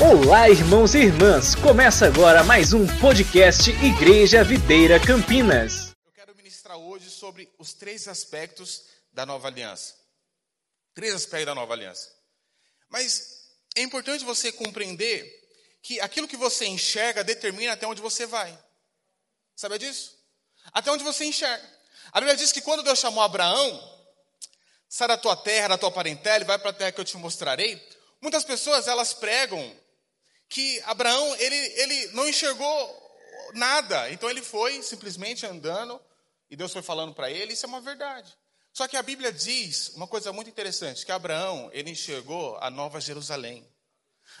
Olá, irmãos e irmãs! Começa agora mais um podcast Igreja Videira Campinas. Eu quero ministrar hoje sobre os três aspectos da nova aliança. Três aspectos da nova aliança. Mas é importante você compreender que aquilo que você enxerga determina até onde você vai. Sabe disso? Até onde você enxerga. A Bíblia diz que quando Deus chamou Abraão, sai da tua terra, da tua parentela e vai para a terra que eu te mostrarei. Muitas pessoas elas pregam que Abraão ele, ele não enxergou nada, então ele foi simplesmente andando e Deus foi falando para ele, isso é uma verdade. Só que a Bíblia diz uma coisa muito interessante, que Abraão, ele enxergou a nova Jerusalém.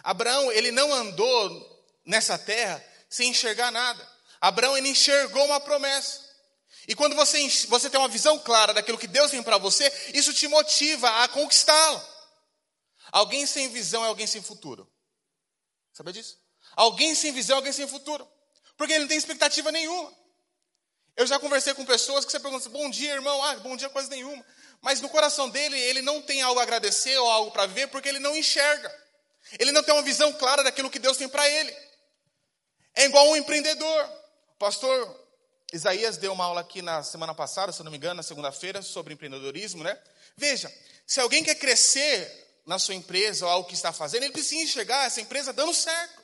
Abraão, ele não andou nessa terra sem enxergar nada. Abraão, ele enxergou uma promessa. E quando você, você tem uma visão clara daquilo que Deus tem para você, isso te motiva a conquistá-lo. Alguém sem visão é alguém sem futuro. Sabe disso? Alguém sem visão alguém sem futuro. Porque ele não tem expectativa nenhuma. Eu já conversei com pessoas que você pergunta, assim, bom dia, irmão, ah, bom dia, coisa nenhuma. Mas no coração dele, ele não tem algo a agradecer ou algo para ver, porque ele não enxerga. Ele não tem uma visão clara daquilo que Deus tem para ele. É igual um empreendedor. O pastor Isaías deu uma aula aqui na semana passada, se não me engano, na segunda-feira, sobre empreendedorismo, né? Veja, se alguém quer crescer na sua empresa ou algo que está fazendo, ele precisa enxergar essa empresa dando certo.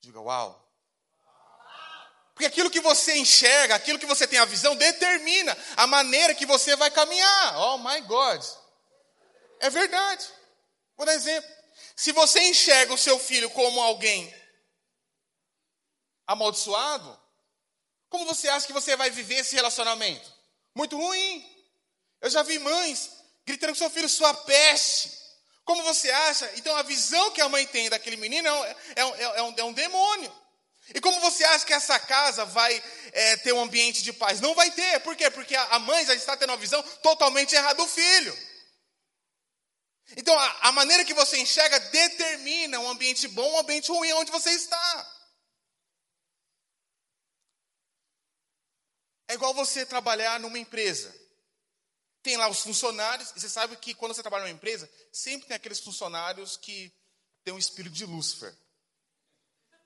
Diga, uau. Porque aquilo que você enxerga, aquilo que você tem a visão, determina a maneira que você vai caminhar. Oh my God. É verdade. Por exemplo, se você enxerga o seu filho como alguém amaldiçoado, como você acha que você vai viver esse relacionamento? Muito ruim. Eu já vi mães gritando com seu filho, sua peste. Como você acha? Então a visão que a mãe tem daquele menino é um, é, é, é um, é um demônio. E como você acha que essa casa vai é, ter um ambiente de paz? Não vai ter. Por quê? Porque a, mãe já está tendo uma visão totalmente errada do filho. Então a, a maneira que você enxerga determina um ambiente bom um ambiente ruim onde você está. É igual você trabalhar numa empresa. Tem lá os funcionários, e você sabe que quando você trabalha numa empresa, sempre tem aqueles funcionários que têm um espírito de Lúcifer.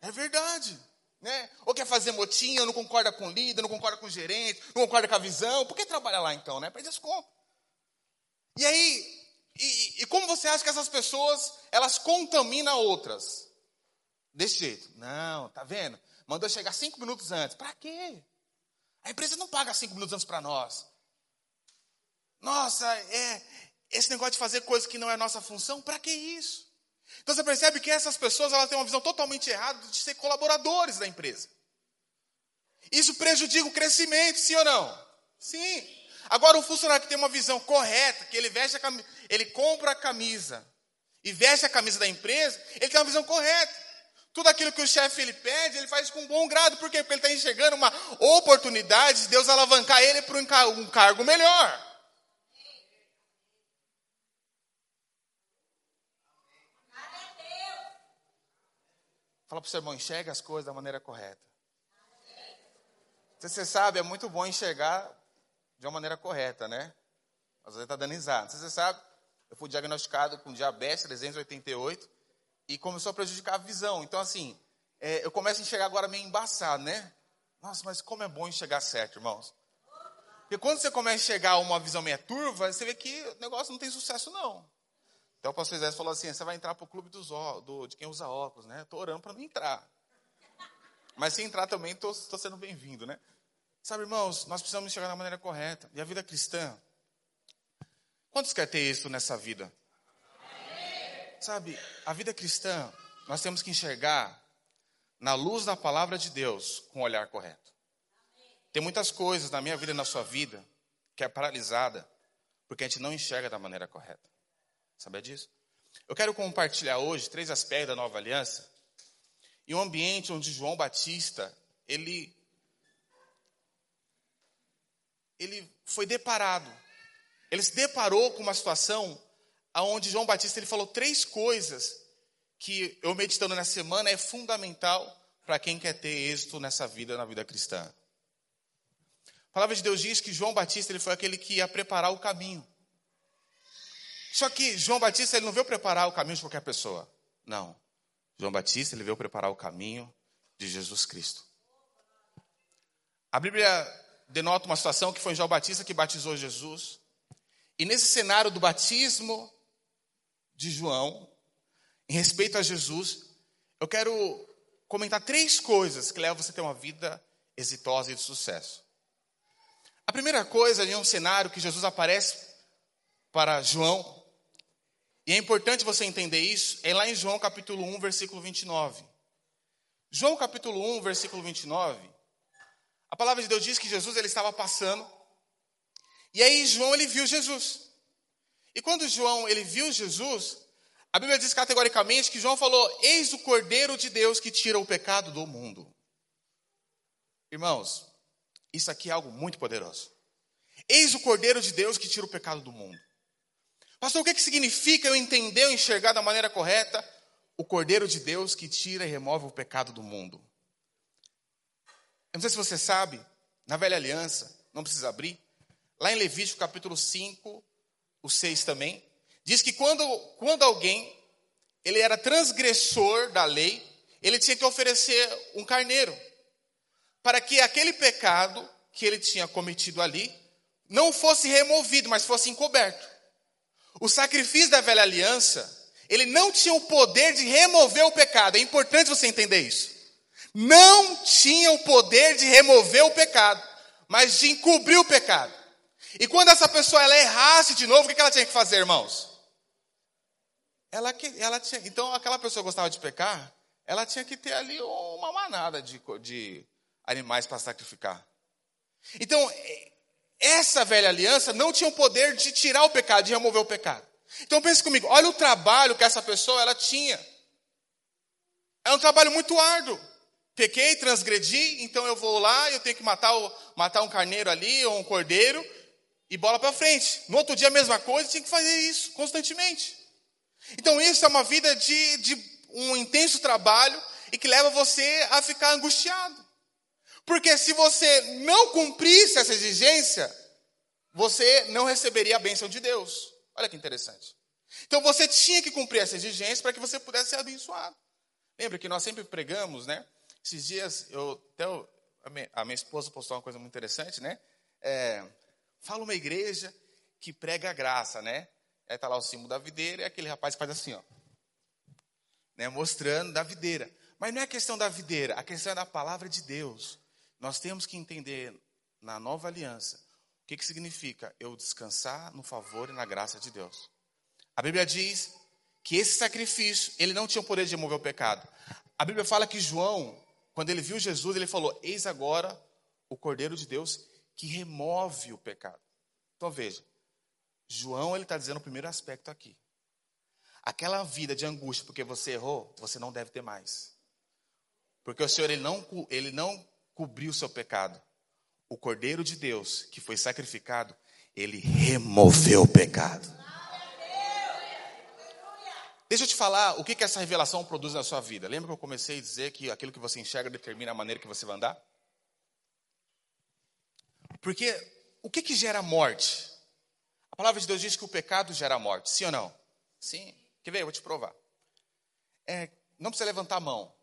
É verdade. Né? Ou quer fazer motinha, não concorda com o líder, não concorda com o gerente, não concorda com a visão. Por que trabalha lá então? Né? Para desconto. E aí, e, e, como você acha que essas pessoas, elas contaminam outras? Desse jeito. Não, tá vendo? Mandou chegar cinco minutos antes. Para quê? A empresa não paga cinco minutos antes para nós. Nossa, é esse negócio de fazer coisas que não é nossa função, para que isso? Então você percebe que essas pessoas elas têm uma visão totalmente errada de ser colaboradores da empresa. Isso prejudica o crescimento, sim ou não? Sim. Agora, um funcionário que tem uma visão correta, que ele veste a camisa, ele compra a camisa e veste a camisa da empresa, ele tem uma visão correta. Tudo aquilo que o chefe ele pede, ele faz com bom grado. Por quê? Porque ele está enxergando uma oportunidade de Deus alavancar ele para um cargo melhor. Fala para o seu irmão, enxerga as coisas da maneira correta. Você sabe, é muito bom enxergar de uma maneira correta, né? Às vezes está dando risada. Você sabe, eu fui diagnosticado com diabetes 388 e começou a prejudicar a visão. Então, assim, é, eu começo a enxergar agora meio embaçado, né? Nossa, mas como é bom enxergar certo, irmãos. Porque quando você começa a enxergar uma visão meio turva, você vê que o negócio não tem sucesso, não. Então o pastor José falou assim: você vai entrar para o clube dos do, de quem usa óculos, né? Estou orando para não entrar. Mas se entrar também, estou sendo bem-vindo, né? Sabe, irmãos, nós precisamos enxergar da maneira correta. E a vida cristã? Quantos quer ter isso nessa vida? Sabe, a vida cristã, nós temos que enxergar na luz da palavra de Deus com o olhar correto. Tem muitas coisas na minha vida e na sua vida que é paralisada porque a gente não enxerga da maneira correta. Sabia disso? Eu quero compartilhar hoje três aspectos da nova aliança e um ambiente onde João Batista, ele ele foi deparado. Ele se deparou com uma situação aonde João Batista ele falou três coisas que eu meditando na semana é fundamental para quem quer ter êxito nessa vida, na vida cristã. A palavra de Deus diz que João Batista ele foi aquele que ia preparar o caminho. Só que João Batista ele não veio preparar o caminho de qualquer pessoa. Não. João Batista ele veio preparar o caminho de Jesus Cristo. A Bíblia denota uma situação que foi João Batista que batizou Jesus. E nesse cenário do batismo de João, em respeito a Jesus, eu quero comentar três coisas que levam você a ter uma vida exitosa e de sucesso. A primeira coisa é um cenário que Jesus aparece para João, e é importante você entender isso, é lá em João capítulo 1, versículo 29. João capítulo 1, versículo 29, a palavra de Deus diz que Jesus ele estava passando, e aí João ele viu Jesus. E quando João ele viu Jesus, a Bíblia diz categoricamente que João falou: Eis o Cordeiro de Deus que tira o pecado do mundo. Irmãos, isso aqui é algo muito poderoso. Eis o Cordeiro de Deus que tira o pecado do mundo. Pastor, o que, que significa eu entender ou enxergar da maneira correta o Cordeiro de Deus que tira e remove o pecado do mundo? Eu não sei se você sabe, na velha aliança, não precisa abrir, lá em Levítico capítulo 5, o 6 também, diz que quando, quando alguém ele era transgressor da lei, ele tinha que oferecer um carneiro, para que aquele pecado que ele tinha cometido ali não fosse removido, mas fosse encoberto. O sacrifício da velha aliança, ele não tinha o poder de remover o pecado. É importante você entender isso. Não tinha o poder de remover o pecado, mas de encobrir o pecado. E quando essa pessoa ela errasse de novo, o que ela tinha que fazer, irmãos? Ela, ela tinha, então, aquela pessoa gostava de pecar, ela tinha que ter ali uma manada de, de animais para sacrificar. Então, essa velha aliança não tinha o poder de tirar o pecado, de remover o pecado. Então pense comigo, olha o trabalho que essa pessoa ela tinha. É um trabalho muito árduo. Pequei, transgredi, então eu vou lá, eu tenho que matar, o, matar um carneiro ali, ou um cordeiro, e bola para frente. No outro dia a mesma coisa, tinha que fazer isso constantemente. Então isso é uma vida de, de um intenso trabalho e que leva você a ficar angustiado. Porque se você não cumprisse essa exigência, você não receberia a bênção de Deus. Olha que interessante. Então você tinha que cumprir essa exigência para que você pudesse ser abençoado. Lembra que nós sempre pregamos, né? Esses dias, eu, até eu, a, minha, a, minha, esposa postou uma coisa muito interessante, né? É, fala uma igreja que prega a graça, né? Aí está lá o símbolo da videira e aquele rapaz faz assim, ó. Né? Mostrando da videira. Mas não é questão da videira, a questão é da palavra de Deus. Nós temos que entender na nova aliança o que, que significa eu descansar no favor e na graça de Deus. A Bíblia diz que esse sacrifício, ele não tinha o poder de remover o pecado. A Bíblia fala que João, quando ele viu Jesus, ele falou: Eis agora o Cordeiro de Deus que remove o pecado. Então veja, João ele está dizendo o primeiro aspecto aqui. Aquela vida de angústia porque você errou, você não deve ter mais. Porque o Senhor ele não, ele não cobriu o seu pecado. O Cordeiro de Deus, que foi sacrificado, ele removeu o pecado. Deixa eu te falar o que, que essa revelação produz na sua vida. Lembra que eu comecei a dizer que aquilo que você enxerga determina a maneira que você vai andar? Porque o que, que gera morte? A palavra de Deus diz que o pecado gera morte, sim ou não? Sim. Quer ver? Eu vou te provar. É, não precisa levantar a mão.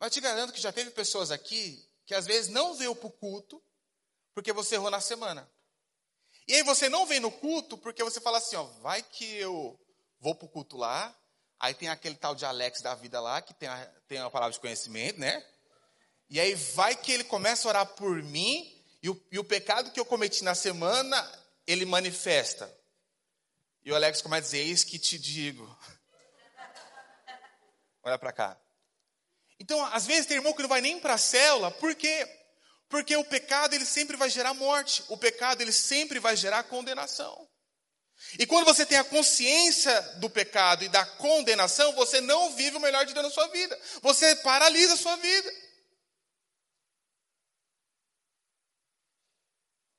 Mas te garanto que já teve pessoas aqui que às vezes não veio para o culto porque você errou na semana. E aí você não vem no culto porque você fala assim, ó, vai que eu vou para o culto lá, aí tem aquele tal de Alex da vida lá, que tem a, tem a palavra de conhecimento, né? E aí vai que ele começa a orar por mim, e o, e o pecado que eu cometi na semana, ele manifesta. E o Alex começa a dizer, eis que te digo. Olha para cá. Então, às vezes tem irmão que não vai nem para a célula, por quê? Porque o pecado ele sempre vai gerar morte, o pecado ele sempre vai gerar condenação. E quando você tem a consciência do pecado e da condenação, você não vive o melhor de Deus na sua vida. Você paralisa a sua vida.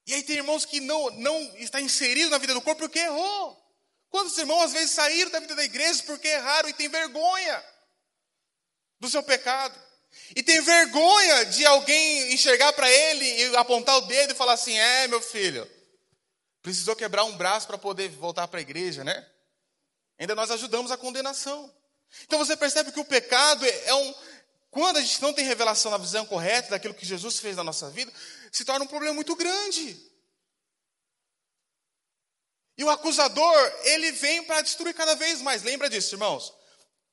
E aí tem irmãos que não, não está inserido na vida do corpo porque errou. Quantos irmãos às vezes saíram da vida da igreja porque erraram e tem vergonha? Do seu pecado. E tem vergonha de alguém enxergar para ele e apontar o dedo e falar assim: é, meu filho, precisou quebrar um braço para poder voltar para a igreja, né? Ainda nós ajudamos a condenação. Então você percebe que o pecado é um. Quando a gente não tem revelação na visão correta daquilo que Jesus fez na nossa vida, se torna um problema muito grande. E o acusador, ele vem para destruir cada vez mais. Lembra disso, irmãos?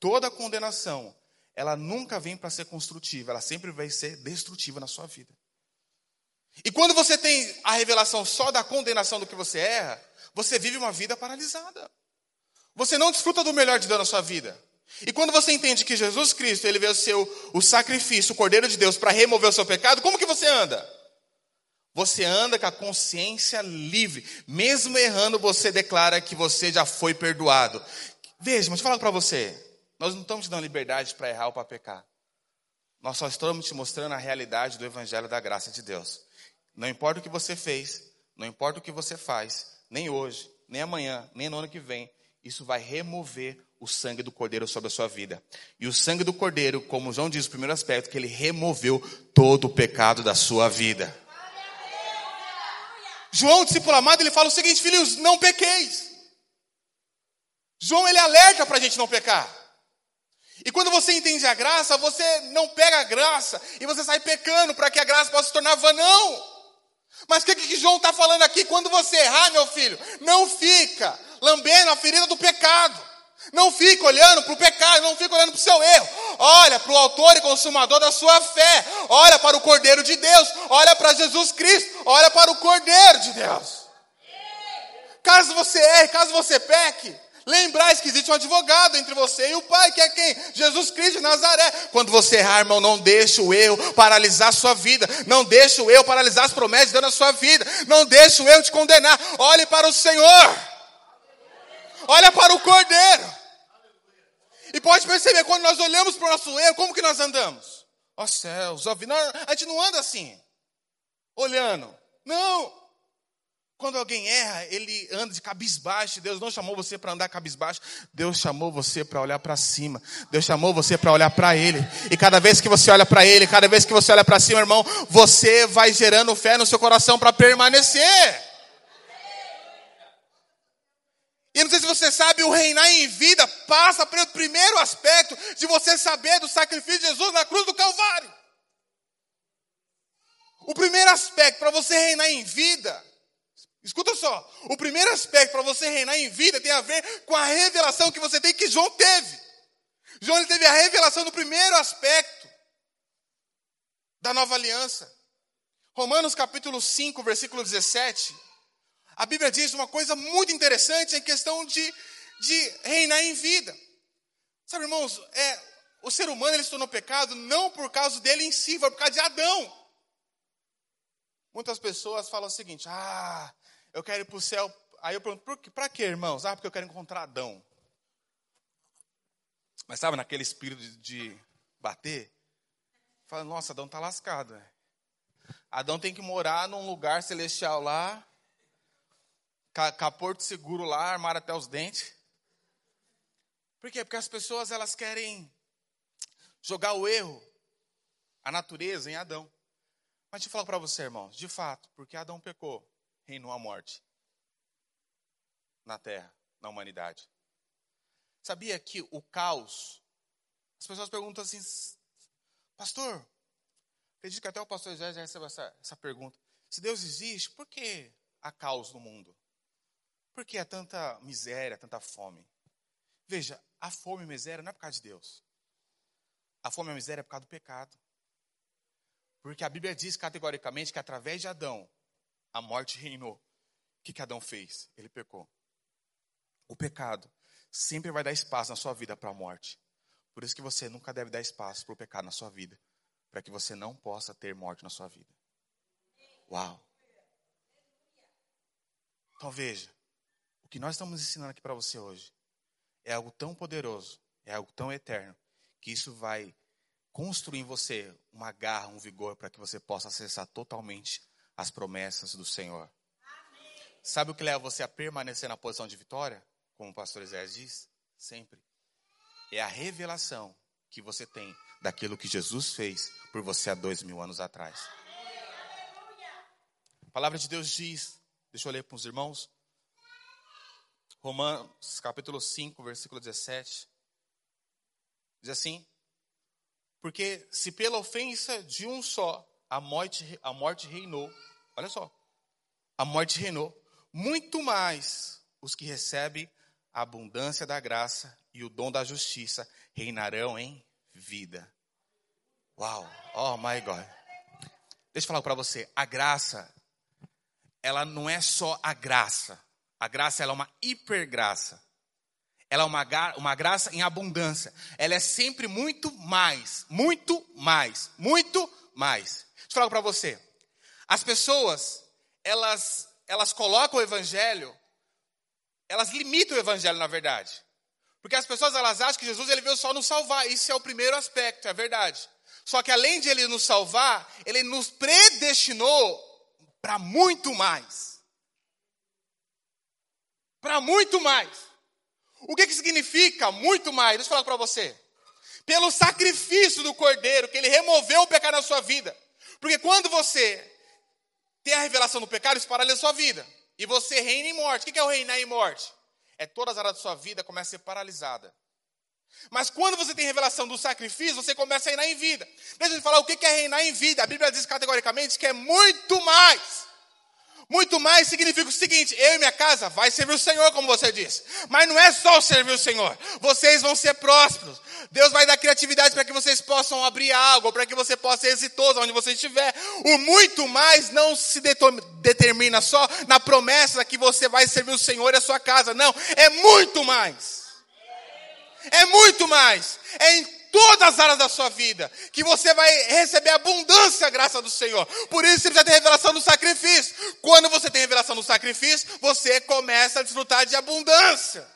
Toda condenação, ela nunca vem para ser construtiva, ela sempre vai ser destrutiva na sua vida. E quando você tem a revelação só da condenação do que você erra, você vive uma vida paralisada. Você não desfruta do melhor de Deus na sua vida. E quando você entende que Jesus Cristo, ele veio ser o, o sacrifício, o Cordeiro de Deus, para remover o seu pecado, como que você anda? Você anda com a consciência livre. Mesmo errando, você declara que você já foi perdoado. Veja, mas eu falar para você. Nós não estamos te dando liberdade para errar ou para pecar. Nós só estamos te mostrando a realidade do Evangelho da graça de Deus. Não importa o que você fez, não importa o que você faz, nem hoje, nem amanhã, nem no ano que vem, isso vai remover o sangue do Cordeiro sobre a sua vida. E o sangue do Cordeiro, como João diz, o primeiro aspecto, que ele removeu todo o pecado da sua vida. João, discípulo amado, ele fala o seguinte, filhos, não pequeis. João, ele alerta para a gente não pecar. E quando você entende a graça, você não pega a graça e você sai pecando para que a graça possa se tornar vã, não. Mas o que, que João está falando aqui? Quando você errar, meu filho, não fica lambendo a ferida do pecado. Não fica olhando para o pecado, não fica olhando para o seu erro. Olha para o autor e consumador da sua fé. Olha para o Cordeiro de Deus. Olha para Jesus Cristo. Olha para o Cordeiro de Deus. Caso você erre, caso você peque, lembrar que existe um advogado entre você e o Pai, que é quem? Jesus Cristo de Nazaré. Quando você errar, irmão, não deixe o erro paralisar a sua vida. Não deixe o erro paralisar as promessas de Deus na sua vida. Não deixe o erro te condenar. Olhe para o Senhor. Olha para o Cordeiro. E pode perceber, quando nós olhamos para o nosso erro, como que nós andamos? Ó céus, ó vida. a gente não anda assim, olhando. Não. Quando alguém erra, ele anda de cabisbaixo. Deus não chamou você para andar cabisbaixo. Deus chamou você para olhar para cima. Deus chamou você para olhar para Ele. E cada vez que você olha para Ele, cada vez que você olha para cima, irmão, você vai gerando fé no seu coração para permanecer. E não sei se você sabe, o reinar em vida passa pelo primeiro aspecto de você saber do sacrifício de Jesus na cruz do Calvário. O primeiro aspecto para você reinar em vida, escuta só, o primeiro aspecto para você reinar em vida tem a ver com a revelação que você tem que João teve. João teve a revelação do primeiro aspecto da nova aliança. Romanos capítulo 5, versículo 17 a Bíblia diz uma coisa muito interessante em questão de, de reinar em vida. Sabe, irmãos, é, o ser humano ele se tornou pecado não por causa dele em si, foi por causa de Adão. Muitas pessoas falam o seguinte: ah, eu quero ir para o céu. Aí eu pergunto, para quê, irmãos? Ah, porque eu quero encontrar Adão. Mas sabe, naquele espírito de, bater, fala, nossa, Adão está lascado. Né? Adão tem que morar num lugar celestial lá, caporto seguro lá, armar até os dentes. Por quê? Porque as pessoas elas querem jogar o erro, a natureza em Adão. Mas deixa eu falar para você, irmãos, de fato, porque Adão pecou, reinou a morte na terra, na humanidade. Sabia que o caos, as pessoas perguntam assim, pastor, acredito que até o pastor já recebeu essa, essa pergunta. Se Deus existe, por que há caos no mundo? Por que há tanta miséria, tanta fome? Veja, a fome e a miséria não é por causa de Deus. A fome e a miséria é por causa do pecado. Porque a Bíblia diz categoricamente que através de Adão, a morte reinou. O que, que Adão fez? Ele pecou. O pecado sempre vai dar espaço na sua vida para a morte. Por isso que você nunca deve dar espaço para o pecado na sua vida. Para que você não possa ter morte na sua vida. Uau! Então veja, que nós estamos ensinando aqui para você hoje é algo tão poderoso, é algo tão eterno, que isso vai construir em você uma garra, um vigor para que você possa acessar totalmente as promessas do Senhor. Sabe o que leva você a permanecer na posição de vitória? Como o pastor Isaías diz? Sempre. É a revelação que você tem daquilo que Jesus fez por você há dois mil anos atrás. A palavra de Deus diz, deixa eu ler para os irmãos, Romanos capítulo 5, versículo 17. Diz assim: Porque se pela ofensa de um só a morte, a morte reinou, olha só, a morte reinou, muito mais os que recebem a abundância da graça e o dom da justiça reinarão em vida. Uau, oh my God. Deixa eu falar para você, a graça, ela não é só a graça. A graça ela é uma hipergraça. Ela é uma, uma graça em abundância. Ela é sempre muito mais, muito mais, muito mais. Deixa eu falar para você. As pessoas, elas, elas colocam o evangelho, elas limitam o evangelho, na verdade. Porque as pessoas elas acham que Jesus ele veio só nos salvar. Isso é o primeiro aspecto, é verdade. Só que além de ele nos salvar, ele nos predestinou para muito mais. Para muito mais. O que, que significa muito mais? Deixa eu falar para você. Pelo sacrifício do cordeiro, que ele removeu o pecado da sua vida. Porque quando você tem a revelação do pecado, isso paralisa a sua vida. E você reina em morte. O que é o reinar em morte? É todas as áreas da sua vida começam a ser paralisada. Mas quando você tem revelação do sacrifício, você começa a reinar em vida. Deixa eu te falar o que é reinar em vida. A Bíblia diz categoricamente que é muito mais. Muito mais significa o seguinte: eu e minha casa vai servir o Senhor, como você disse. Mas não é só servir o Senhor. Vocês vão ser prósperos. Deus vai dar criatividade para que vocês possam abrir algo, para que você possa ser exitoso onde você estiver. O muito mais não se determina só na promessa que você vai servir o Senhor e a sua casa. Não, é muito mais. É muito mais. É em todas as áreas da sua vida que você vai receber abundância graça do Senhor. Por isso você precisa ter revelação do sacrifício. Quando você tem revelação do sacrifício, você começa a desfrutar de abundância.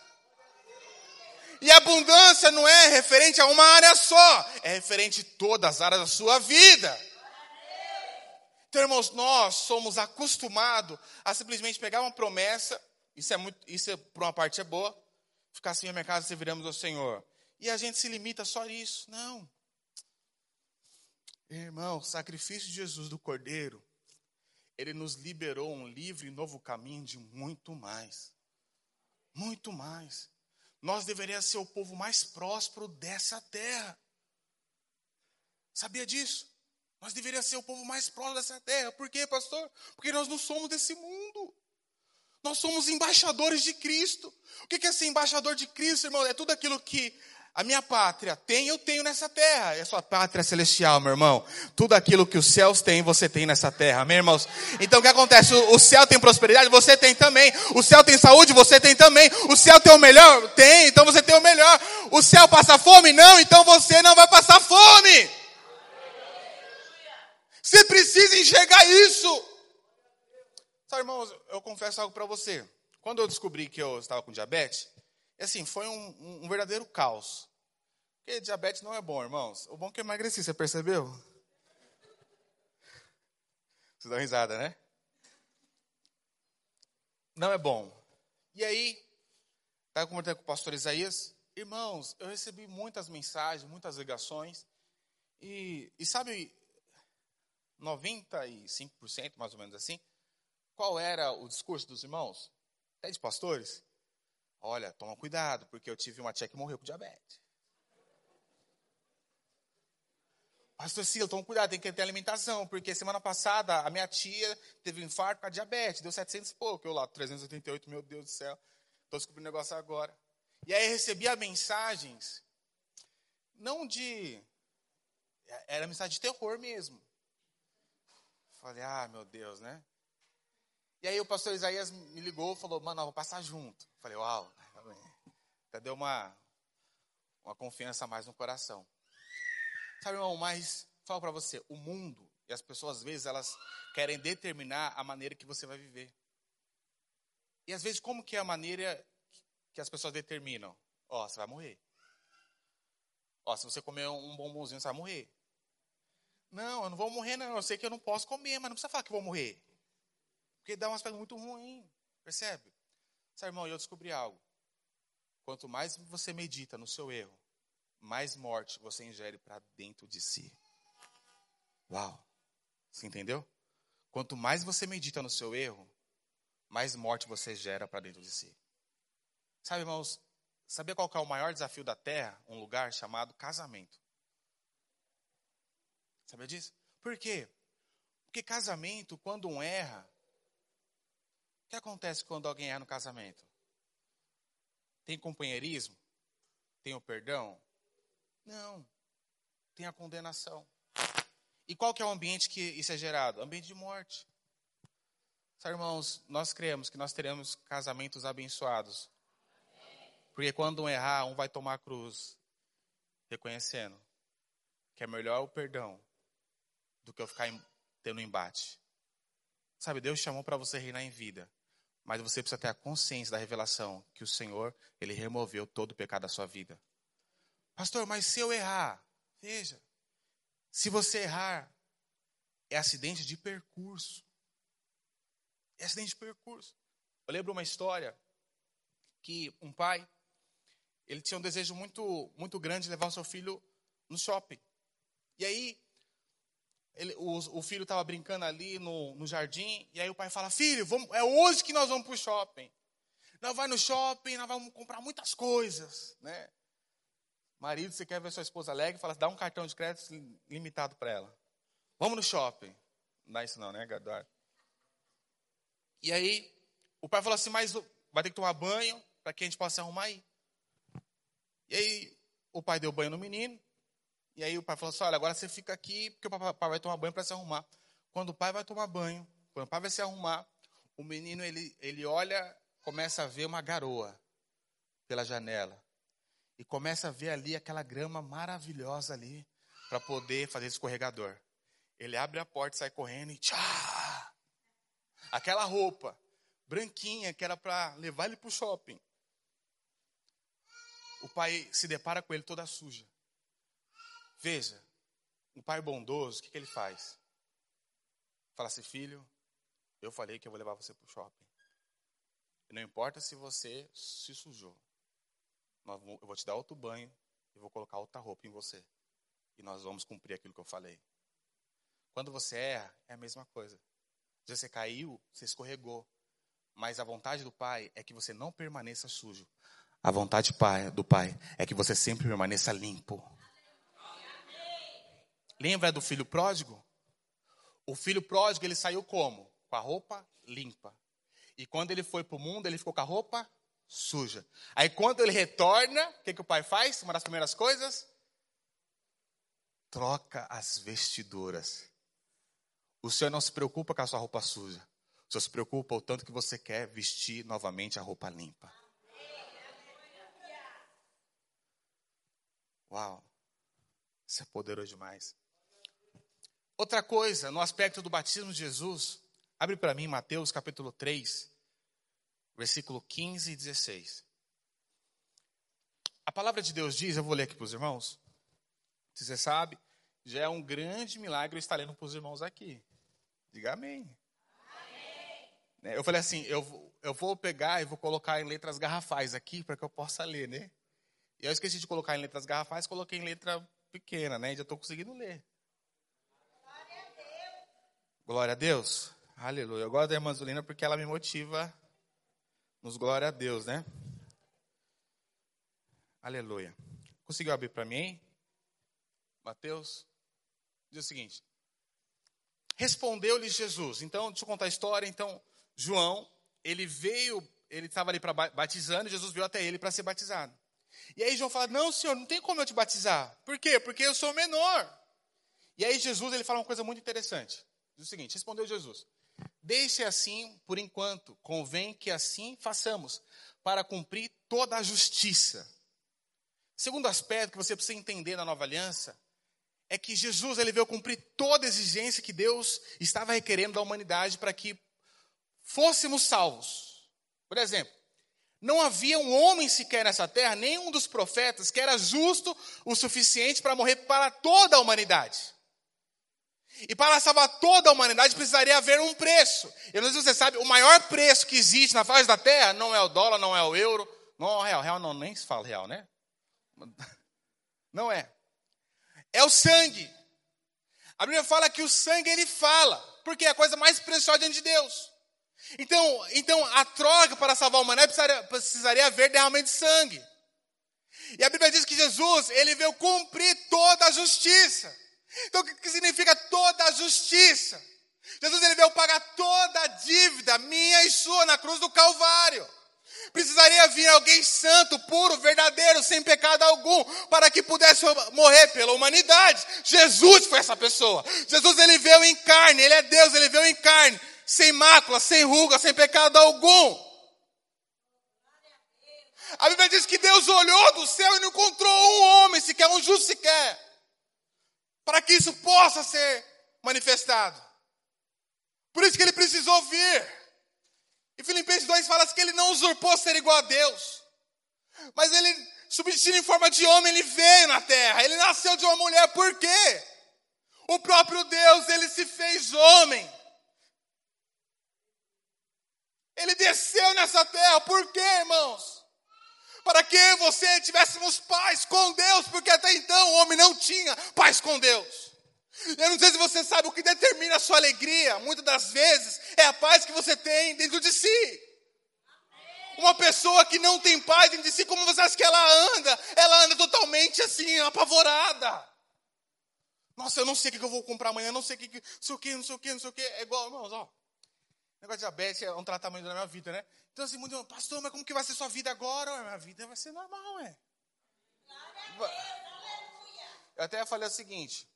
E abundância não é referente a uma área só, é referente a todas as áreas da sua vida. Então, irmãos, nós somos acostumados a simplesmente pegar uma promessa, isso é muito, isso é, por uma parte é boa, ficar assim na minha casa, serviremos ao Senhor. E a gente se limita só a isso. Não. Irmão, o sacrifício de Jesus do Cordeiro, ele nos liberou um livre e novo caminho de muito mais. Muito mais. Nós deveríamos ser o povo mais próspero dessa terra. Sabia disso? Nós deveríamos ser o povo mais próspero dessa terra. Por quê, pastor? Porque nós não somos desse mundo. Nós somos embaixadores de Cristo. O que é ser embaixador de Cristo, irmão? É tudo aquilo que a minha pátria tem, eu tenho nessa terra. É sua pátria celestial, meu irmão. Tudo aquilo que os céus têm, você tem nessa terra, amém, irmãos? Então o que acontece? O céu tem prosperidade, você tem também. O céu tem saúde, você tem também. O céu tem o melhor? Tem, então você tem o melhor. O céu passa fome? Não, então você não vai passar fome. Você precisa enxergar isso. Sabe, irmãos, eu confesso algo para você. Quando eu descobri que eu estava com diabetes, assim, foi um, um, verdadeiro caos. Porque diabetes não é bom, irmãos. O bom é que eu emagreci, você percebeu? Você dá risada, né? Não é bom. E aí, estava conversando com o pastor Isaías. Irmãos, eu recebi muitas mensagens, muitas ligações. E, e sabe, 95% mais ou menos assim, qual era o discurso dos irmãos? Até de pastores? Olha, toma cuidado, porque eu tive uma tia que morreu com diabetes. Pastor Sila, toma cuidado, tem que ter alimentação, porque semana passada a minha tia teve um infarto com a diabetes, deu 700 e pouco, eu lá, 388, meu Deus do céu, estou descobrindo o negócio agora. E aí recebia mensagens, não de, era mensagem de terror mesmo. Falei, ah, meu Deus, né? E aí o pastor Isaías me ligou e falou, mano, vou passar junto. Falei, uau, até deu uma, uma confiança a mais no coração. Sabe, irmão, mas falo para você, o mundo e as pessoas, às vezes, elas querem determinar a maneira que você vai viver. E às vezes, como que é a maneira que as pessoas determinam? Ó, oh, você vai morrer. Ó, oh, se você comer um bombonzinho, você vai morrer. Não, eu não vou morrer, não. Eu sei que eu não posso comer, mas não precisa falar que eu vou morrer. Porque dá um aspecto muito ruim, percebe? Sabe, irmão, eu descobri algo. Quanto mais você medita no seu erro, mais morte você ingere para dentro de si. Uau! Você entendeu? Quanto mais você medita no seu erro, mais morte você gera para dentro de si. Sabe, irmãos, sabia qual é o maior desafio da terra? Um lugar chamado casamento. Sabia disso? Por quê? Porque casamento, quando um erra, o que acontece quando alguém erra no casamento? Tem companheirismo? Tem o perdão? Não. Tem a condenação. E qual que é o ambiente que isso é gerado? Ambiente de morte. Sabe, irmãos, nós cremos que nós teremos casamentos abençoados. Porque quando um errar, um vai tomar a cruz, reconhecendo que é melhor o perdão do que eu ficar tendo um embate. Sabe, Deus chamou para você reinar em vida, mas você precisa ter a consciência da revelação que o Senhor, ele removeu todo o pecado da sua vida. Pastor, mas se eu errar, veja, se você errar, é acidente de percurso. É acidente de percurso. Eu lembro uma história que um pai, ele tinha um desejo muito, muito grande de levar o seu filho no shopping. E aí, ele, o, o, filho estava brincando ali no, no, jardim, e aí o pai fala: Filho, vamos, é hoje que nós vamos para o shopping. Nós vamos no shopping, nós vamos comprar muitas coisas. Né? Marido, você quer ver sua esposa alegre? Fala, dá um cartão de crédito limitado para ela. Vamos no shopping. Não dá isso não, né, Eduardo? E aí, o pai falou assim: Mas vai ter que tomar banho para que a gente possa arrumar aí. E aí, o pai deu banho no menino, e aí o pai falou assim: olha, agora você fica aqui, porque o pai vai tomar banho para se arrumar. Quando o pai vai tomar banho, quando o pai vai se arrumar, o menino ele, ele olha, começa a ver uma garoa pela janela. E começa a ver ali aquela grama maravilhosa ali para poder fazer escorregador. Ele abre a porta, sai correndo e tchá! Aquela roupa branquinha que era para levar ele para o shopping. O pai se depara com ele toda suja. Veja, um pai bondoso, o que, que ele faz? Fala assim, filho, eu falei que eu vou levar você para o shopping. Não importa se você se sujou. Eu vou te dar outro banho e vou colocar outra roupa em você. E nós vamos cumprir aquilo que eu falei. Quando você erra, é a mesma coisa. Você caiu, você escorregou. Mas a vontade do Pai é que você não permaneça sujo. A vontade do Pai é que você sempre permaneça limpo. Lembra do filho pródigo? O filho pródigo, ele saiu como? Com a roupa limpa. E quando ele foi para o mundo, ele ficou com a roupa suja. Aí quando ele retorna, o que, que o pai faz? Uma das primeiras coisas? Troca as vestiduras. O Senhor não se preocupa com a sua roupa suja. O Senhor se preocupa o tanto que você quer vestir novamente a roupa limpa. Uau, isso é poderoso demais. Outra coisa, no aspecto do batismo de Jesus, abre para mim Mateus capítulo 3, versículo 15 e 16. A palavra de Deus diz, eu vou ler aqui para os irmãos. Se você sabe, já é um grande milagre estar lendo para os irmãos aqui. Diga amém. amém. Eu falei assim, eu, eu vou pegar e vou colocar em letras garrafais aqui para que eu possa ler, né? E eu esqueci de colocar em letras garrafais, coloquei em letra pequena, né? E já estou conseguindo ler. Glória a Deus. Aleluia. Eu gosto da irmã Zulina porque ela me motiva nos glória a Deus, né? Aleluia. Conseguiu abrir para mim? Mateus diz o seguinte: Respondeu-lhe Jesus. Então, deixa eu contar a história. Então, João, ele veio, ele estava ali para batizando, e Jesus veio até ele para ser batizado. E aí João fala: Não, senhor, não tem como eu te batizar. Por quê? Porque eu sou menor. E aí Jesus ele fala uma coisa muito interessante. Diz o seguinte: respondeu Jesus: Deixe assim por enquanto, convém que assim façamos, para cumprir toda a justiça. Segundo aspecto que você precisa entender na nova aliança é que Jesus ele veio cumprir toda a exigência que Deus estava requerendo da humanidade para que fôssemos salvos. Por exemplo, não havia um homem sequer nessa terra, nenhum dos profetas, que era justo o suficiente para morrer para toda a humanidade. E para salvar toda a humanidade precisaria haver um preço. Eu não sei se você sabe, o maior preço que existe na face da terra não é o dólar, não é o euro, não é o real. Real não, nem se fala real, né? Não é. É o sangue. A Bíblia fala que o sangue ele fala, porque é a coisa mais preciosa diante de Deus. Então, então a troca para salvar a humanidade precisaria, precisaria haver derramamento de sangue. E a Bíblia diz que Jesus, ele veio cumprir toda a justiça. Então, o que significa toda a justiça? Jesus ele veio pagar toda a dívida minha e sua na cruz do Calvário. Precisaria vir alguém santo, puro, verdadeiro, sem pecado algum, para que pudesse morrer pela humanidade. Jesus foi essa pessoa. Jesus ele veio em carne, ele é Deus, ele veio em carne, sem mácula, sem ruga, sem pecado algum. A Bíblia diz que Deus olhou do céu e não encontrou um homem sequer, um justo sequer, para que isso possa ser manifestado. Por isso que ele precisou vir. E Filipenses 2 fala que ele não usurpou ser igual a Deus, mas ele, substituindo em forma de homem, ele veio na terra, ele nasceu de uma mulher, por quê? O próprio Deus, ele se fez homem. Ele desceu nessa terra, por quê, irmãos? Para que você tivéssemos paz com Deus, porque até então o homem não tinha paz com Deus. Eu não sei se você sabe o que determina a sua alegria, muitas das vezes, é a paz que você tem dentro de si. Uma pessoa que não tem paz dentro de si, como você acha que ela anda? Ela anda totalmente assim, apavorada. Nossa, eu não sei o que eu vou comprar amanhã, não sei o que, não sei o que, não sei o que, não sei o que. É igual, irmãos, ó. Negócio de diabetes é um tratamento da minha vida, né? Então, assim, muito, pastor, mas como que vai ser sua vida agora? Ué, minha vida vai ser normal, é. Eu até falei o seguinte: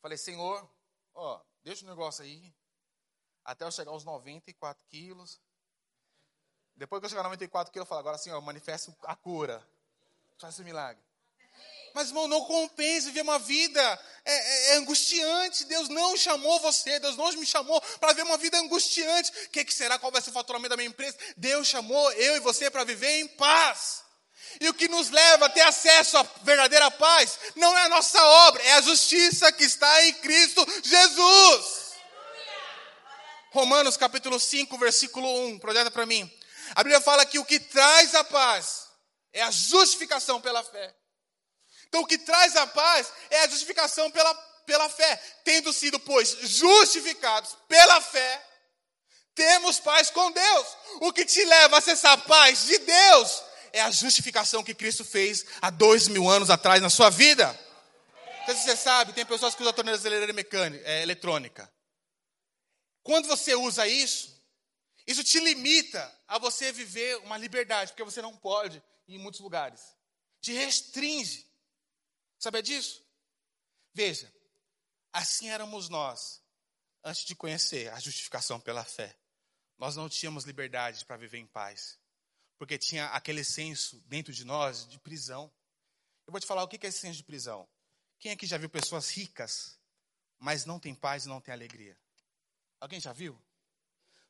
Falei, Senhor, ó, deixa o negócio aí, até eu chegar aos 94 quilos. Depois que eu chegar aos 94 quilos, eu falo, agora ó, manifesta a cura. Faz esse milagre. Mas, irmão, não compensa viver uma vida é, é, é, angustiante. Deus não chamou você, Deus não me chamou para viver uma vida angustiante. O que, que será? Qual vai ser o faturamento da minha empresa? Deus chamou eu e você para viver em paz. E o que nos leva a ter acesso à verdadeira paz não é a nossa obra, é a justiça que está em Cristo Jesus. Romanos capítulo 5, versículo 1, projeta para mim. A Bíblia fala que o que traz a paz é a justificação pela fé. Então, o que traz a paz é a justificação pela, pela fé. Tendo sido, pois, justificados pela fé, temos paz com Deus. O que te leva a acessar a paz de Deus é a justificação que Cristo fez há dois mil anos atrás na sua vida. Então, você sabe, tem pessoas que usam a tornozeleira mecânica, é, eletrônica. Quando você usa isso, isso te limita a você viver uma liberdade, porque você não pode ir em muitos lugares. Te restringe. Sabe disso? Veja, assim éramos nós antes de conhecer a justificação pela fé. Nós não tínhamos liberdade para viver em paz porque tinha aquele senso dentro de nós de prisão. Eu vou te falar o que é esse senso de prisão. Quem aqui já viu pessoas ricas, mas não tem paz e não tem alegria? Alguém já viu?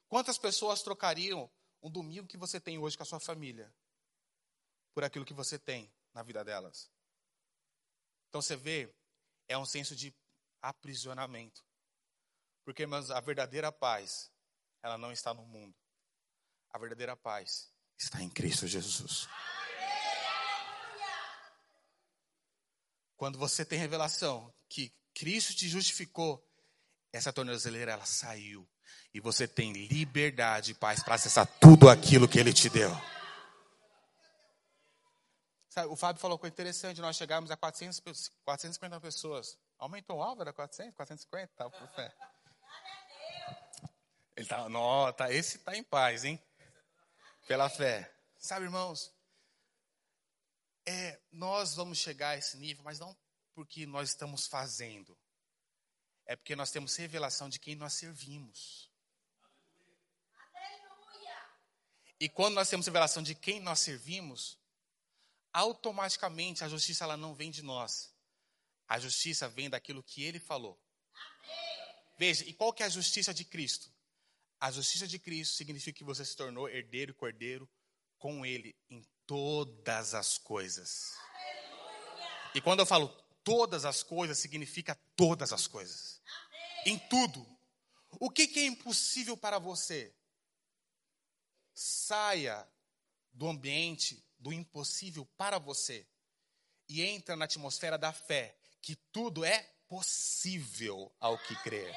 Quantas pessoas trocariam um domingo que você tem hoje com a sua família por aquilo que você tem na vida delas? Então você vê, é um senso de aprisionamento. Porque, irmãos, a verdadeira paz, ela não está no mundo. A verdadeira paz está em Cristo Jesus. Quando você tem revelação que Cristo te justificou, essa tornozeleira ela saiu e você tem liberdade e paz para acessar tudo aquilo que ele te deu. Sabe, o Fábio falou coisa interessante, nós chegamos a 400, 450 pessoas. Aumentou o alvo, era 400, 450, tá, por fé. Ele tá, nota, esse tá em paz, hein? Pela fé. Sabe, irmãos? É, nós vamos chegar a esse nível, mas não porque nós estamos fazendo. É porque nós temos revelação de quem nós servimos. E quando nós temos revelação de quem nós servimos, automaticamente a justiça ela não vem de nós. A justiça vem daquilo que ele falou. Veja, e qual que é a justiça de Cristo? A justiça de Cristo significa que você se tornou herdeiro e cordeiro com Ele em todas as coisas. E quando eu falo todas as coisas, significa todas as coisas. Em tudo. O que, que é impossível para você? Saia do ambiente do impossível para você e entra na atmosfera da fé, que tudo é possível ao que crer.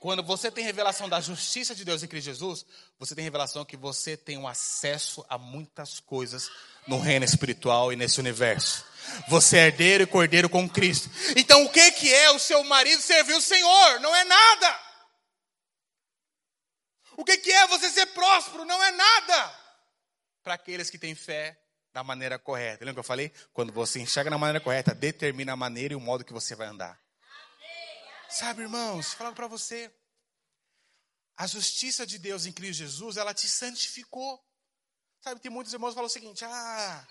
quando você tem revelação da justiça de Deus em Cristo Jesus, você tem revelação que você tem um acesso a muitas coisas no reino espiritual e nesse universo. Você é herdeiro e cordeiro com Cristo. Então o que, que é o seu marido servir o Senhor? Não é nada. O que, que é você ser próspero? Não é nada. Para aqueles que têm fé da maneira correta. Lembra que eu falei? Quando você enxerga na maneira correta, determina a maneira e o modo que você vai andar. Sabe, irmãos, falando para você, a justiça de Deus em Cristo Jesus, ela te santificou. Sabe, tem muitos irmãos que falam o seguinte: ah,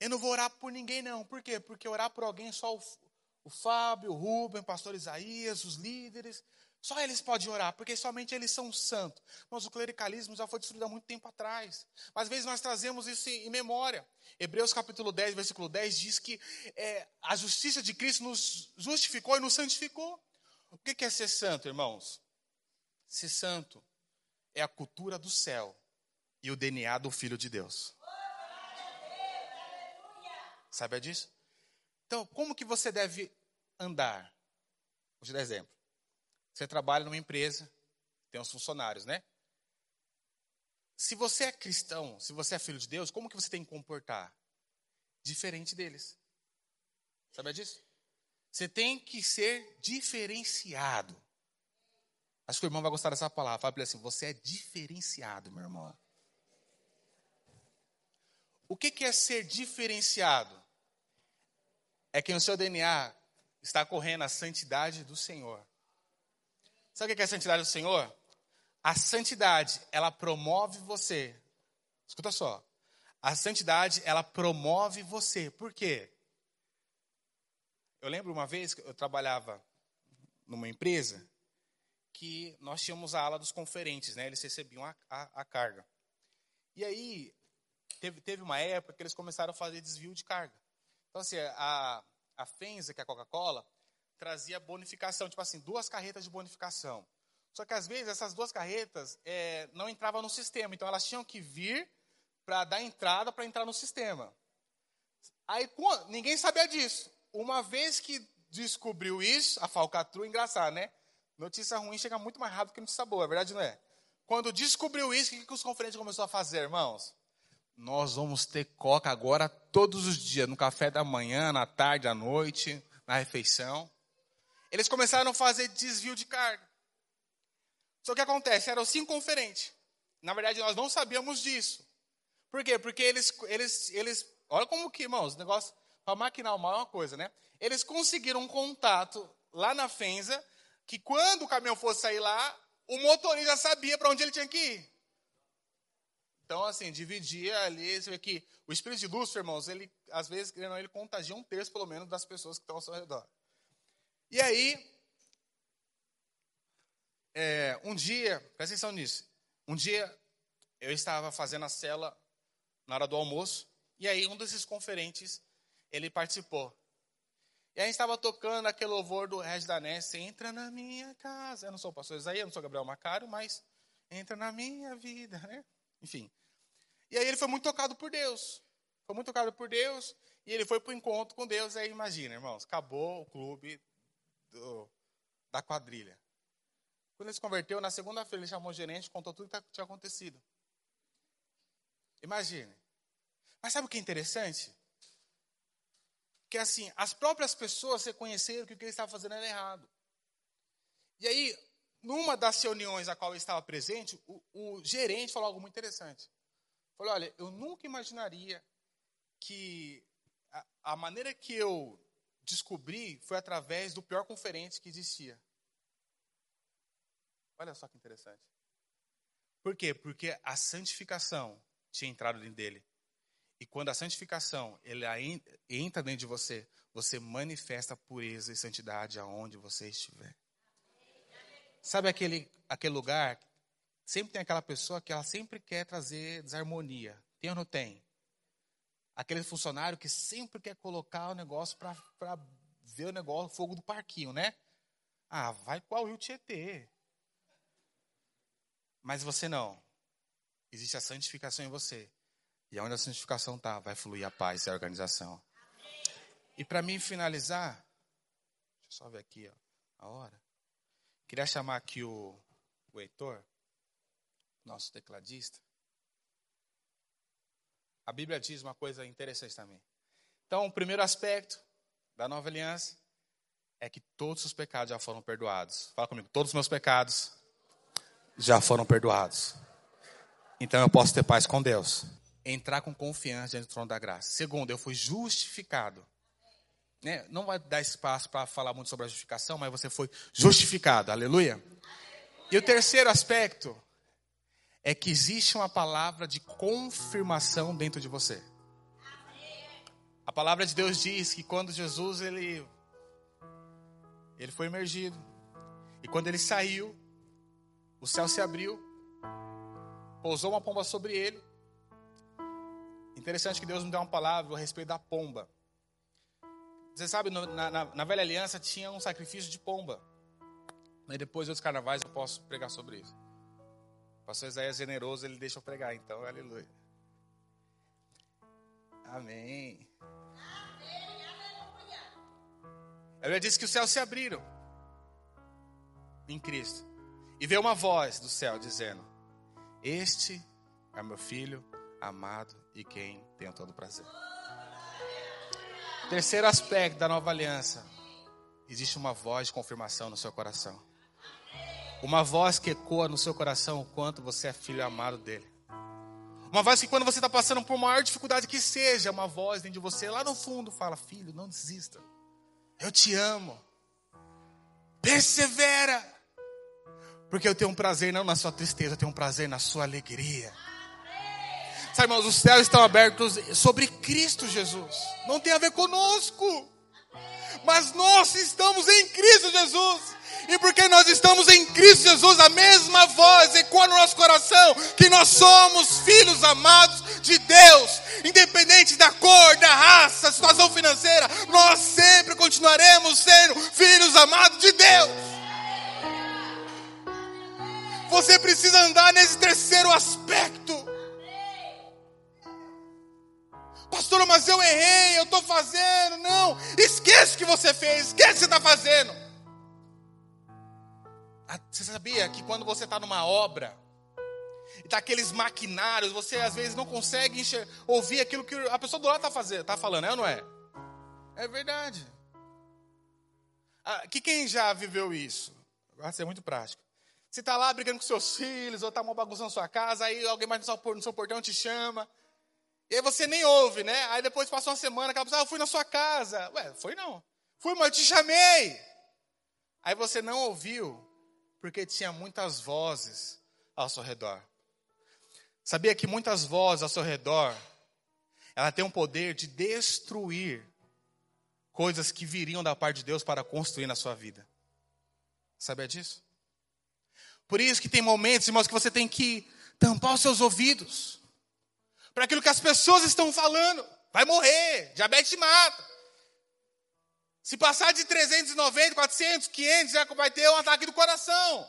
eu não vou orar por ninguém, não. Por quê? Porque orar por alguém só o, o Fábio, o Rubem, o pastor Isaías, os líderes, só eles podem orar, porque somente eles são santos. Mas o clericalismo já foi destruído há muito tempo atrás. Mas às vezes nós trazemos isso em memória. Hebreus capítulo 10, versículo 10 diz que é, a justiça de Cristo nos justificou e nos santificou. O que é ser santo, irmãos? Ser santo é a cultura do céu e o DNA do Filho de Deus. Sabe disso? Então, como que você deve andar? Vou te dar exemplo. Você trabalha numa empresa, tem uns funcionários, né? Se você é cristão, se você é filho de Deus, como que você tem que comportar? Diferente deles. Sabe disso? Você tem que ser diferenciado. Acho que o irmão vai gostar dessa palavra. Fala para ele assim: você é diferenciado, meu irmão. O que, que é ser diferenciado? É que no seu DNA está correndo a santidade do Senhor. Sabe o que é a santidade do Senhor? A santidade, ela promove você. Escuta só. A santidade, ela promove você. Por quê? Eu lembro uma vez que eu trabalhava numa empresa que nós tínhamos a ala dos conferentes, né? Eles recebiam a, a, a carga. E aí, teve, teve uma época que eles começaram a fazer desvio de carga. Então, assim, a, a Fenza, que é a Coca-Cola, trazia bonificação, tipo assim, duas carretas de bonificação. Só que às vezes essas duas carretas é, não entravam no sistema, então elas tinham que vir para dar entrada para entrar no sistema. Aí ninguém sabia disso. Uma vez que descobriu isso, a falcatrua, engraçado, né? Notícia ruim chega muito mais rápido que notícia boa, é verdade não é? Quando descobriu isso, o que, que os conferentes começaram a fazer, irmãos? Nós vamos ter coca agora todos os dias, no café da manhã, na tarde, à noite, na refeição. Eles começaram a fazer desvio de carga. Só que acontece, eram cinco conferentes. Na verdade, nós não sabíamos disso. Por quê? Porque eles, eles, eles olha como que, irmãos, o negócio, para maquinar o mal é uma coisa, né? Eles conseguiram um contato lá na Fenza, que quando o caminhão fosse sair lá, o motorista sabia para onde ele tinha que ir. Então, assim, dividia ali, você vê que o espírito de luz, irmãos, ele, às vezes, ele contagia um terço, pelo menos, das pessoas que estão ao seu redor. E aí, é, um dia, presta atenção nisso, um dia eu estava fazendo a cela na hora do almoço, e aí um desses conferentes, ele participou. E aí a gente estava tocando aquele louvor do Regis Danese, entra na minha casa. Eu não sou o pastor Isaías, não sou Gabriel Macário, mas entra na minha vida, né? Enfim. E aí ele foi muito tocado por Deus. Foi muito tocado por Deus, e ele foi para o encontro com Deus. Aí imagina, irmãos, acabou o clube, do, da quadrilha. Quando ele se converteu, na segunda-feira ele chamou o gerente, contou tudo que tinha acontecido. Imagine. Mas sabe o que é interessante? Que assim, as próprias pessoas reconheceram que o que ele estava fazendo era errado. E aí, numa das reuniões a qual ele estava presente, o, o gerente falou algo muito interessante. Falou, olha, eu nunca imaginaria que a, a maneira que eu descobri foi através do pior conferente que existia. Olha só que interessante. Por quê? Porque a santificação tinha entrado dentro dele. E quando a santificação ele entra dentro de você, você manifesta pureza e santidade aonde você estiver. Sabe aquele, aquele lugar? Sempre tem aquela pessoa que ela sempre quer trazer desarmonia. Tem ou não tem? Aquele funcionário que sempre quer colocar o negócio para ver o negócio, o fogo do parquinho, né? Ah, vai qual Rio Tietê. Mas você não. Existe a santificação em você. E onde a santificação está, vai fluir a paz e a organização. E para mim finalizar, deixa eu só ver aqui ó, a hora. Queria chamar aqui o, o Heitor, nosso tecladista. A Bíblia diz uma coisa interessante também. Então, o primeiro aspecto da nova aliança é que todos os pecados já foram perdoados. Fala comigo, todos os meus pecados já foram perdoados. Então eu posso ter paz com Deus. Entrar com confiança diante do trono da graça. Segundo, eu fui justificado. Né? Não vai dar espaço para falar muito sobre a justificação, mas você foi justificado. Aleluia. E o terceiro aspecto é que existe uma palavra de confirmação dentro de você. A palavra de Deus diz que quando Jesus ele ele foi emergido e quando ele saiu, o céu se abriu, pousou uma pomba sobre ele. Interessante que Deus me deu uma palavra a respeito da pomba. Você sabe, na, na, na velha aliança tinha um sacrifício de pomba. Mas depois dos carnavais eu posso pregar sobre isso. O pastor Isaías é generoso, ele deixa eu pregar, então, aleluia. Amém. A Bíblia diz que os céus se abriram em Cristo. E veio uma voz do céu dizendo: Este é meu filho amado e quem tem todo prazer. Terceiro aspecto da nova aliança: existe uma voz de confirmação no seu coração. Uma voz que ecoa no seu coração o quanto você é filho amado dele. Uma voz que quando você está passando por maior dificuldade que seja, uma voz dentro de você lá no fundo fala: Filho, não desista. Eu te amo. Persevera. Porque eu tenho um prazer não na sua tristeza, eu tenho um prazer na sua alegria. Sabe, irmãos, os céus estão abertos sobre Cristo Jesus. Não tem a ver conosco. Mas nós estamos em Cristo Jesus. E porque nós estamos em Cristo Jesus, a mesma voz ecoa no nosso coração que nós somos filhos amados de Deus, independente da cor, da raça, situação financeira, nós sempre continuaremos sendo filhos amados de Deus. Você precisa andar nesse terceiro aspecto. Pastor, mas eu errei, eu estou fazendo. Não, esquece o que você fez, esquece o que você está fazendo. Você sabia que quando você está numa obra, e tá aqueles maquinários, você às vezes não consegue ouvir aquilo que a pessoa do lado está fazendo, tá falando, é ou não é? É verdade. Ah, que quem já viveu isso? Vai ser muito prático. Você está lá brigando com seus filhos, ou está uma bagunça na sua casa, aí alguém mais no seu portão te chama. E aí você nem ouve, né? Aí depois passa uma semana, aquela pessoa, ah, eu fui na sua casa. Ué, foi não. Fui, mas eu te chamei. Aí você não ouviu, porque tinha muitas vozes ao seu redor. Sabia que muitas vozes ao seu redor, ela tem um poder de destruir coisas que viriam da parte de Deus para construir na sua vida. Sabia disso? Por isso que tem momentos, irmãos, que você tem que tampar os seus ouvidos para aquilo que as pessoas estão falando. Vai morrer, diabetes mata. Se passar de 390, 400, 500, já vai ter um ataque do coração.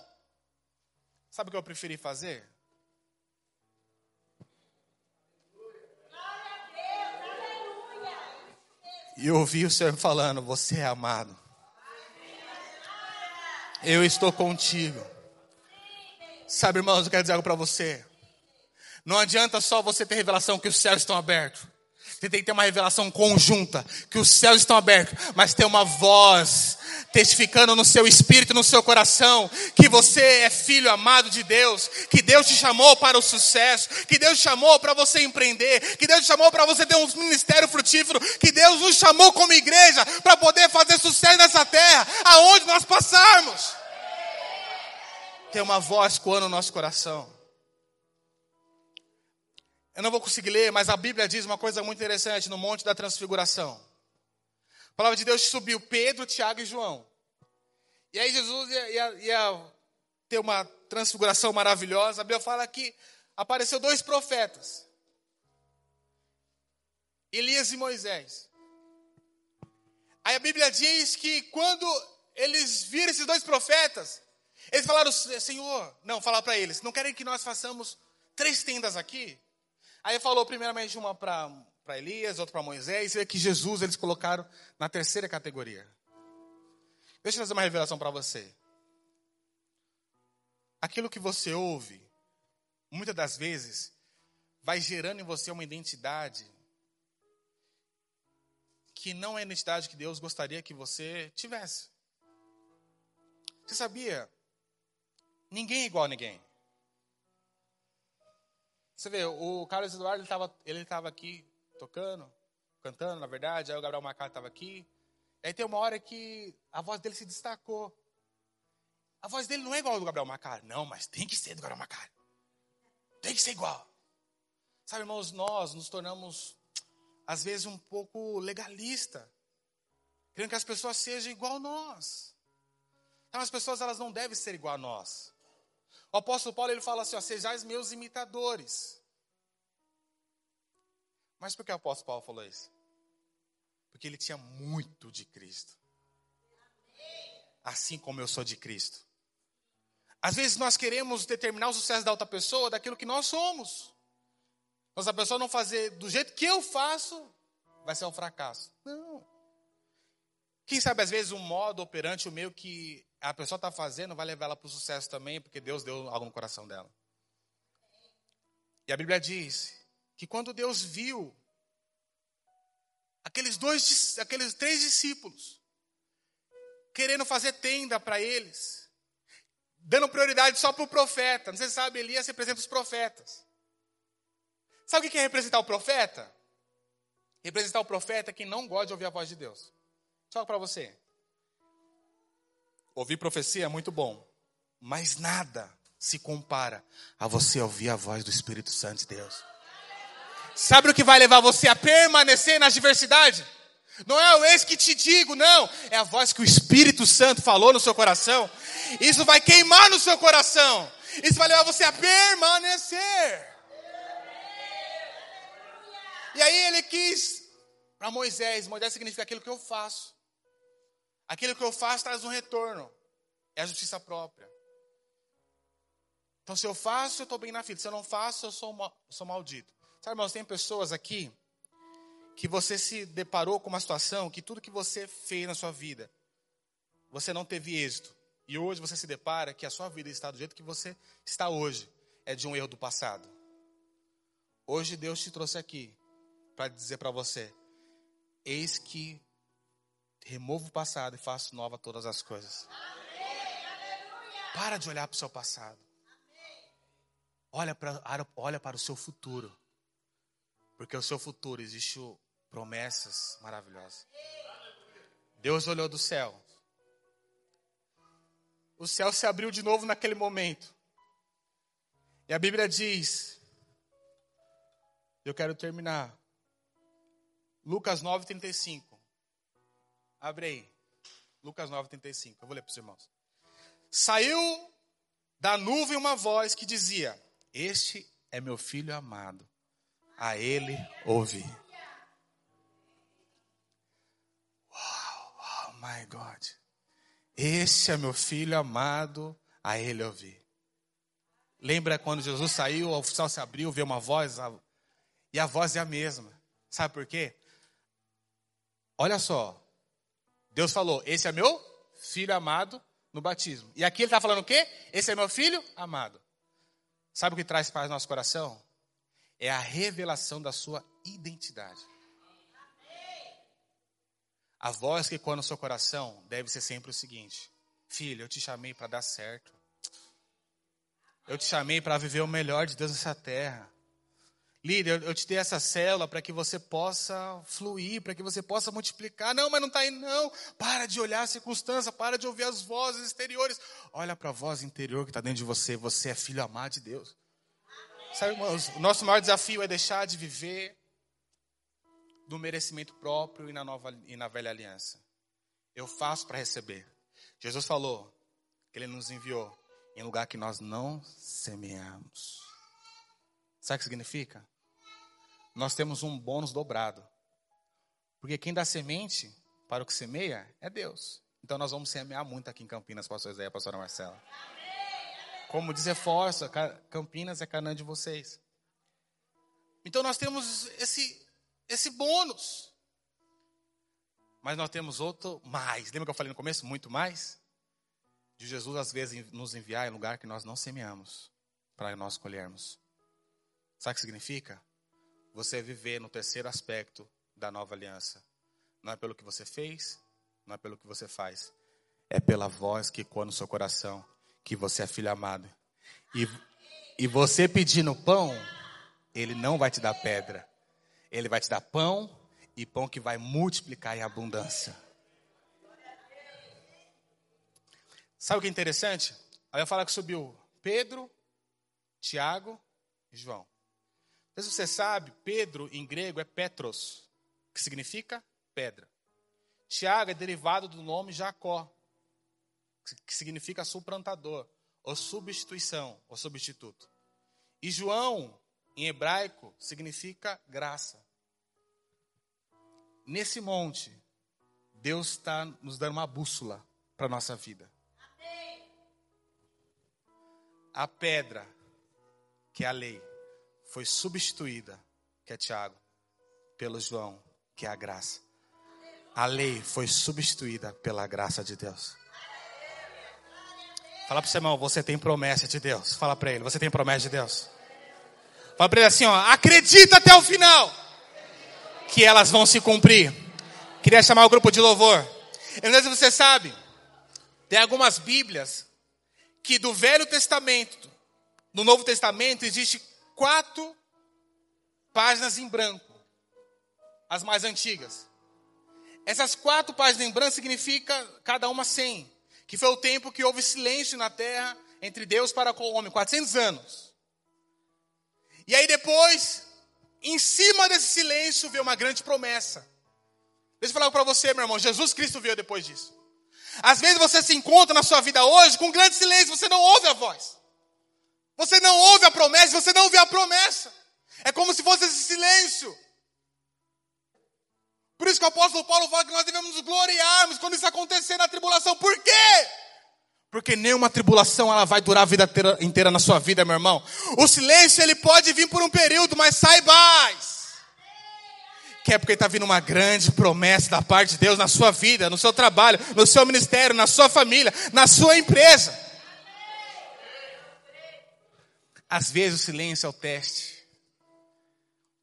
Sabe o que eu preferi fazer? E eu ouvi o Senhor falando: Você é amado. Eu estou contigo. Sabe, irmãos, eu quero dizer algo para você. Não adianta só você ter revelação que os céus estão abertos. Você tem que ter uma revelação conjunta, que os céus estão abertos, mas tem uma voz testificando no seu espírito, no seu coração, que você é filho amado de Deus, que Deus te chamou para o sucesso, que Deus te chamou para você empreender, que Deus te chamou para você ter um ministério frutífero, que Deus nos chamou como igreja para poder fazer sucesso nessa terra, aonde nós passarmos. Tem uma voz coando no nosso coração. Eu não vou conseguir ler, mas a Bíblia diz uma coisa muito interessante no Monte da Transfiguração. A palavra de Deus subiu Pedro, Tiago e João. E aí Jesus ia, ia, ia ter uma transfiguração maravilhosa. A Bíblia fala que apareceu dois profetas. Elias e Moisés. Aí a Bíblia diz que quando eles viram esses dois profetas, eles falaram, Senhor, não, falar para eles, não querem que nós façamos três tendas aqui? Aí falou primeiramente uma para Elias, outra para Moisés, e que Jesus eles colocaram na terceira categoria. Deixa eu fazer uma revelação para você. aquilo que você ouve, muitas das vezes, vai gerando em você uma identidade que não é a identidade que Deus gostaria que você tivesse. Você sabia? Ninguém é igual a ninguém. Você vê, o Carlos Eduardo ele estava ele tava aqui tocando, cantando, na verdade, aí o Gabriel Macari estava aqui. Aí tem uma hora que a voz dele se destacou. A voz dele não é igual ao do Gabriel Macari. Não, mas tem que ser do Gabriel Macari. Tem que ser igual. Sabe, irmãos, nós nos tornamos, às vezes, um pouco legalista. Querendo que as pessoas sejam igual a nós. Então, as pessoas elas não devem ser igual a nós. O apóstolo Paulo ele fala assim: ó, sejais meus imitadores. Mas por que o apóstolo Paulo falou isso? Porque ele tinha muito de Cristo. Assim como eu sou de Cristo. Às vezes nós queremos determinar o sucesso da outra pessoa daquilo que nós somos. Se a pessoa não fazer do jeito que eu faço, vai ser um fracasso. Não. Quem sabe, às vezes, o modo operante, o meio que a pessoa está fazendo, vai levar ela para o sucesso também, porque Deus deu algo no coração dela. E a Bíblia diz que quando Deus viu aqueles dois, aqueles três discípulos querendo fazer tenda para eles, dando prioridade só para o profeta. Não sei se sabe, Elias representa os profetas. Sabe o que é representar o profeta? Representar o profeta é quem não gosta de ouvir a voz de Deus. Só para você. Ouvir profecia é muito bom, mas nada se compara a você ouvir a voz do Espírito Santo de Deus. Sabe o que vai levar você a permanecer na diversidade? Não é o ex que te digo, não. É a voz que o Espírito Santo falou no seu coração. Isso vai queimar no seu coração. Isso vai levar você a permanecer. E aí ele quis para Moisés: Moisés significa aquilo que eu faço. Aquilo que eu faço traz um retorno. É a justiça própria. Então, se eu faço, eu estou bem na fila. Se eu não faço, eu sou, sou maldito. Sabe, irmãos, tem pessoas aqui que você se deparou com uma situação que tudo que você fez na sua vida, você não teve êxito. E hoje você se depara que a sua vida está do jeito que você está hoje. É de um erro do passado. Hoje Deus te trouxe aqui para dizer para você: Eis que removo o passado e faço nova todas as coisas. Para de olhar para o seu passado. Olha para, olha para o seu futuro. Porque o seu futuro existe promessas maravilhosas. Deus olhou do céu. O céu se abriu de novo naquele momento. E a Bíblia diz: Eu quero terminar. Lucas 9:35. Abre aí. Lucas 9:35. Eu vou ler para os irmãos. Saiu da nuvem uma voz que dizia: Este é meu filho amado, a ele ouvi. Uau, oh my God. Este é meu filho amado, a ele ouvi. Lembra quando Jesus saiu, o oficial se abriu, veio uma voz, e a voz é a mesma. Sabe por quê? Olha só. Deus falou: Esse é meu filho amado no batismo. E aqui ele está falando o quê? Esse é meu filho amado. Sabe o que traz paz no nosso coração? é a revelação da sua identidade. A voz que ecoa no seu coração deve ser sempre o seguinte: Filho, eu te chamei para dar certo. Eu te chamei para viver o melhor de Deus nessa terra. Líder, eu te dei essa célula para que você possa fluir, para que você possa multiplicar. Não, mas não está aí, não. Para de olhar a circunstância, para de ouvir as vozes exteriores. Olha para a voz interior que está dentro de você. Você é filho amado de Deus. Sabe, irmãos, o nosso maior desafio é deixar de viver do merecimento próprio e na, nova, e na velha aliança. Eu faço para receber. Jesus falou que Ele nos enviou em lugar que nós não semeamos. Sabe o que significa? Nós temos um bônus dobrado. Porque quem dá semente para o que semeia é Deus. Então nós vamos semear muito aqui em Campinas, pastor Zé e pastora Marcela. Como diz reforça, Campinas é Canaã de vocês. Então nós temos esse, esse bônus. Mas nós temos outro mais. Lembra que eu falei no começo? Muito mais? de Jesus às vezes nos enviar em lugar que nós não semeamos para nós colhermos. Sabe o que significa? Você viver no terceiro aspecto da nova aliança. Não é pelo que você fez, não é pelo que você faz. É pela voz que ecoa no seu coração que você é filho amado. E, e você pedindo pão, ele não vai te dar pedra. Ele vai te dar pão e pão que vai multiplicar em abundância. Sabe o que é interessante? Aí eu falo que subiu Pedro, Tiago e João. Não sei se você sabe, Pedro em grego é Petros, que significa pedra. Tiago é derivado do nome Jacó, que significa suplantador, ou substituição, ou substituto. E João, em hebraico, significa graça. Nesse monte, Deus está nos dando uma bússola para a nossa vida. A pedra, que é a lei, foi substituída, que é Tiago, pelo João, que é a graça. A lei foi substituída pela graça de Deus. Fala para o seu irmão, você tem promessa de Deus. Fala para ele, você tem promessa de Deus. Fala para ele assim, ó, acredita até o final que elas vão se cumprir. Queria chamar o grupo de louvor. Eu não sei se você sabe, tem algumas Bíblias que do Velho Testamento, no Novo Testamento, existe quatro páginas em branco, as mais antigas. Essas quatro páginas em branco significa cada uma cem, que foi o tempo que houve silêncio na terra entre Deus para com o homem, 400 anos. E aí depois em cima desse silêncio veio uma grande promessa. Deixa eu falar para você, meu irmão. Jesus Cristo veio depois disso. Às vezes você se encontra na sua vida hoje com grande silêncio, você não ouve a voz. Você não ouve a promessa, você não vê a promessa. É como se fosse esse silêncio. Por isso que o apóstolo Paulo fala que nós devemos nos gloriarmos quando isso acontecer na tribulação. Por quê? Porque nenhuma tribulação ela vai durar a vida inteira na sua vida, meu irmão. O silêncio ele pode vir por um período, mas saibais que é porque está vindo uma grande promessa da parte de Deus na sua vida, no seu trabalho, no seu ministério, na sua família, na sua empresa. Às vezes o silêncio é o teste.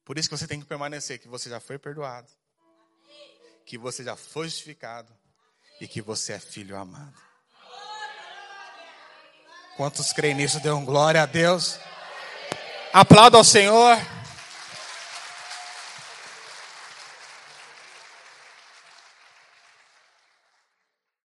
Por isso que você tem que permanecer, que você já foi perdoado, que você já foi justificado e que você é filho amado. Quantos creem nisso? Dêem glória a Deus. Aplauda ao Senhor.